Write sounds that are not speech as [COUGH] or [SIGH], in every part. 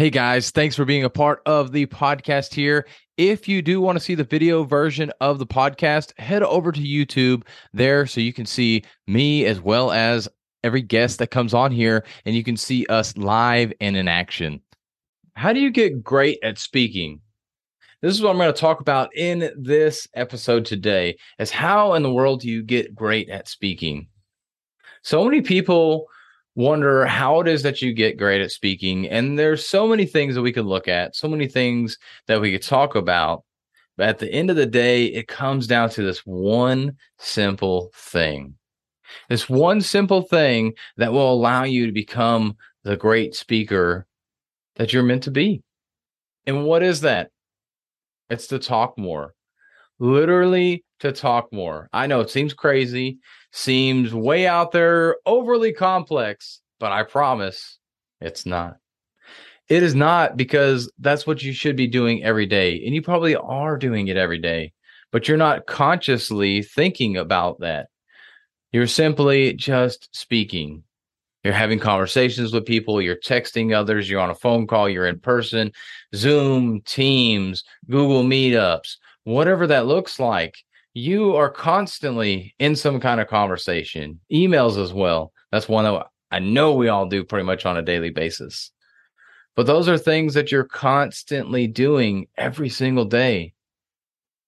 Hey guys, thanks for being a part of the podcast here. If you do want to see the video version of the podcast, head over to YouTube there so you can see me as well as every guest that comes on here and you can see us live and in action. How do you get great at speaking? This is what I'm going to talk about in this episode today is how in the world do you get great at speaking? So many people wonder how it is that you get great at speaking. And there's so many things that we could look at, so many things that we could talk about. But at the end of the day, it comes down to this one simple thing. This one simple thing that will allow you to become the great speaker that you're meant to be. And what is that? It's to talk more. Literally to talk more. I know it seems crazy seems way out there, overly complex, but I promise it's not. It is not because that's what you should be doing every day. And you probably are doing it every day, but you're not consciously thinking about that. You're simply just speaking. You're having conversations with people, you're texting others, you're on a phone call, you're in person, Zoom, Teams, Google Meetups, whatever that looks like you are constantly in some kind of conversation, emails as well. That's one that I know we all do pretty much on a daily basis. But those are things that you're constantly doing every single day.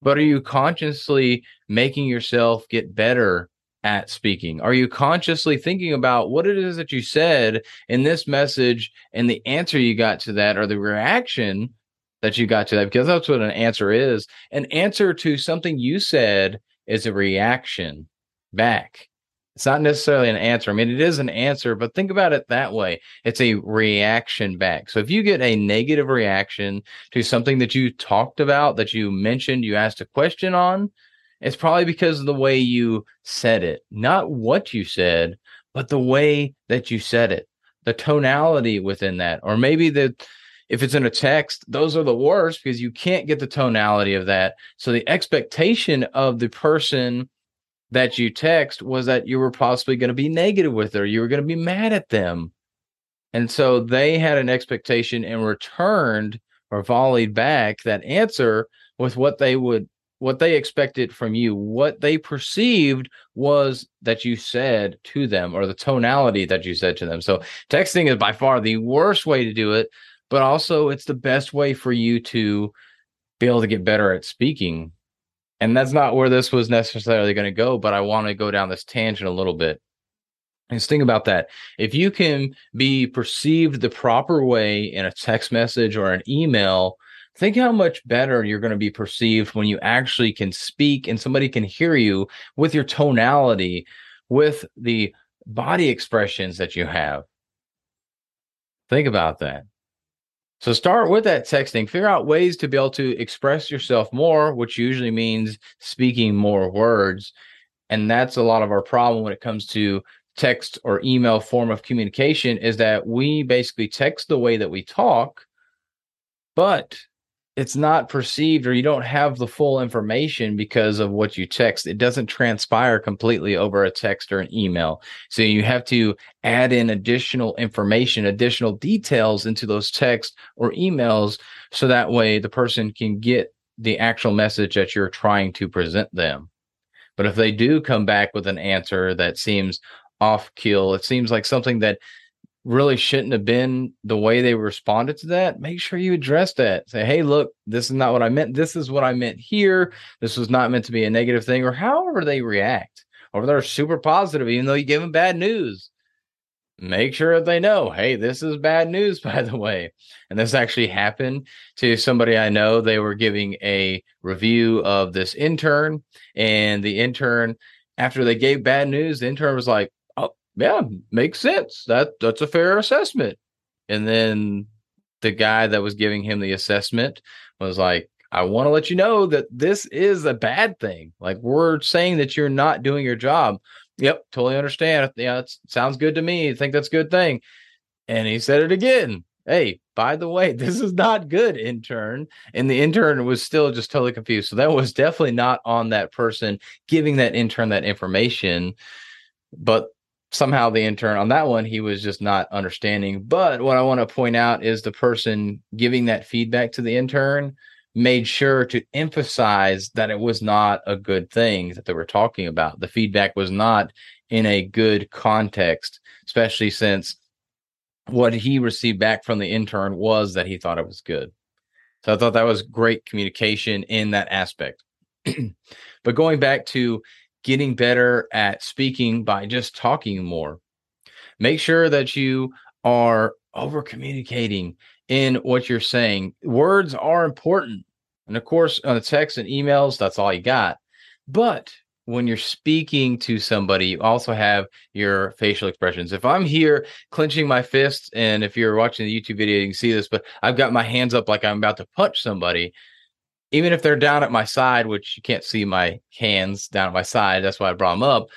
But are you consciously making yourself get better at speaking? Are you consciously thinking about what it is that you said in this message and the answer you got to that or the reaction that you got to that because that's what an answer is. An answer to something you said is a reaction back. It's not necessarily an answer. I mean, it is an answer, but think about it that way. It's a reaction back. So if you get a negative reaction to something that you talked about, that you mentioned, you asked a question on, it's probably because of the way you said it, not what you said, but the way that you said it, the tonality within that, or maybe the if it's in a text, those are the worst because you can't get the tonality of that. So the expectation of the person that you text was that you were possibly going to be negative with her, you were going to be mad at them. And so they had an expectation and returned or volleyed back that answer with what they would what they expected from you what they perceived was that you said to them or the tonality that you said to them so texting is by far the worst way to do it but also it's the best way for you to be able to get better at speaking. And that's not where this was necessarily going to go, but I want to go down this tangent a little bit. Just think about that. If you can be perceived the proper way in a text message or an email, think how much better you're going to be perceived when you actually can speak and somebody can hear you with your tonality, with the body expressions that you have. Think about that. So start with that texting. Figure out ways to be able to express yourself more, which usually means speaking more words. And that's a lot of our problem when it comes to text or email form of communication is that we basically text the way that we talk, but it's not perceived or you don't have the full information because of what you text. It doesn't transpire completely over a text or an email. So you have to add in additional information, additional details into those texts or emails so that way the person can get the actual message that you're trying to present them. But if they do come back with an answer that seems off kill, it seems like something that really shouldn't have been the way they responded to that, make sure you address that. Say, hey, look, this is not what I meant. This is what I meant here. This was not meant to be a negative thing, or however they react. Or they're super positive, even though you give them bad news. Make sure that they know, hey, this is bad news, [LAUGHS] by the way. And this actually happened to somebody I know. They were giving a review of this intern, and the intern, after they gave bad news, the intern was like, yeah, makes sense. That that's a fair assessment. And then the guy that was giving him the assessment was like, I want to let you know that this is a bad thing. Like we're saying that you're not doing your job. Yep, totally understand. Yeah, it sounds good to me. I think that's a good thing. And he said it again. Hey, by the way, [LAUGHS] this is not good, intern. And the intern was still just totally confused. So that was definitely not on that person giving that intern that information. But somehow the intern on that one, he was just not understanding. But what I want to point out is the person giving that feedback to the intern made sure to emphasize that it was not a good thing that they were talking about. The feedback was not in a good context, especially since what he received back from the intern was that he thought it was good. So I thought that was great communication in that aspect. [CLEARS THROAT] but going back to getting better at speaking by just talking more, make sure that you are over communicating in what you're saying. Words are important. And of course, uh, on the text and emails, that's all you got. But when you're speaking to somebody, you also have your facial expressions. If I'm here clenching my fists, and if you're watching the YouTube video, you can see this, but I've got my hands up like I'm about to punch somebody, even if they're down at my side, which you can't see my hands down at my side, that's why I brought them up.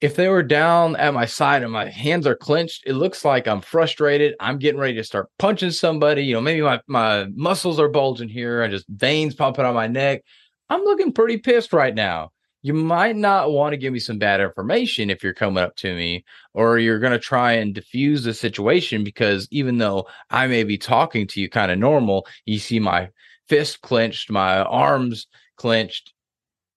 If they were down at my side and my hands are clenched, it looks like I'm frustrated. I'm getting ready to start punching somebody. You know, maybe my, my muscles are bulging here and just veins popping on my neck. I'm looking pretty pissed right now you might not want to give me some bad information if you're coming up to me or you're going to try and diffuse the situation because even though I may be talking to you kind of normal, you see my fist clenched, my arms clenched,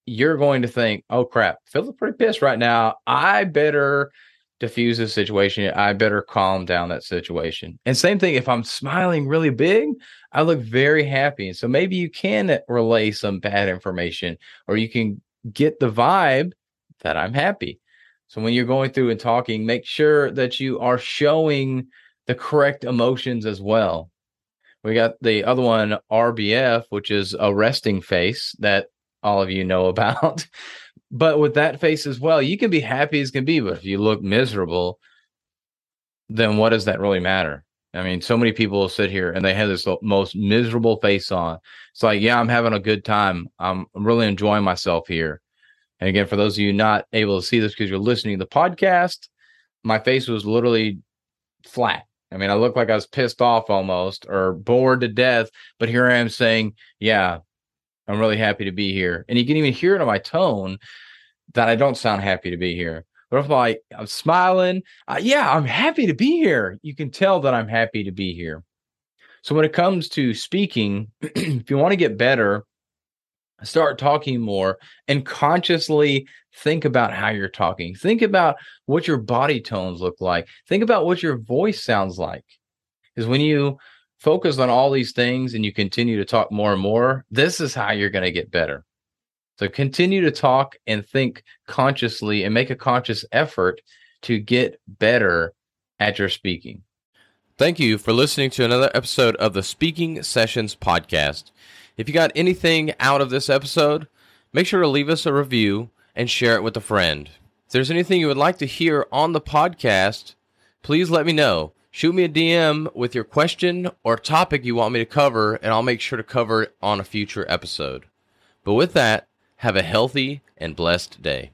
you're going to think, oh crap, feeling pretty pissed right now. I better diffuse the situation. I better calm down that situation. And same thing, if I'm smiling really big, I look very happy. So maybe you can relay some bad information or you can get the vibe that I'm happy. So when you're going through and talking, make sure that you are showing the correct emotions as well. We got the other one, RBF, which is a resting face that all of you know [LAUGHS] about. but with that face as well, you can be happy as can be, but if you look miserable, then what does that really matter? I mean, so many people sit here and they have this most miserable face on. It's like, yeah, I'm having a good time. I'm really enjoying myself here. And again, for those of you not able to see this because you're listening to the podcast, my face was literally flat. I mean, I looked like I was pissed off almost or bored to death. But here I am saying, yeah, I'm really happy to be here. And you can even hear it in my tone that I don't sound happy to be here. But if like I'm smiling, uh, yeah, I'm happy to be here. You can tell that I'm happy to be here. So when it comes to speaking, [CLEARS THROAT] if you want to get better, start talking more and consciously think about how you're talking. Think about what your body tones look like. Think about what your voice sounds like. Because when you focus on all these things and you continue to talk more and more, this is how you're going to get better. So continue to talk and think consciously and make a conscious effort to get better at your speaking. Thank you for listening to another episode of the Speaking Sessions podcast. If you got anything out of this episode, make sure to leave us a review and share it with a friend. If there's anything you would like to hear on the podcast, please let me know. Shoot me a DM with your question or topic you want me to cover, and I'll make sure to cover it on a future episode. But with that, have a healthy and blessed day.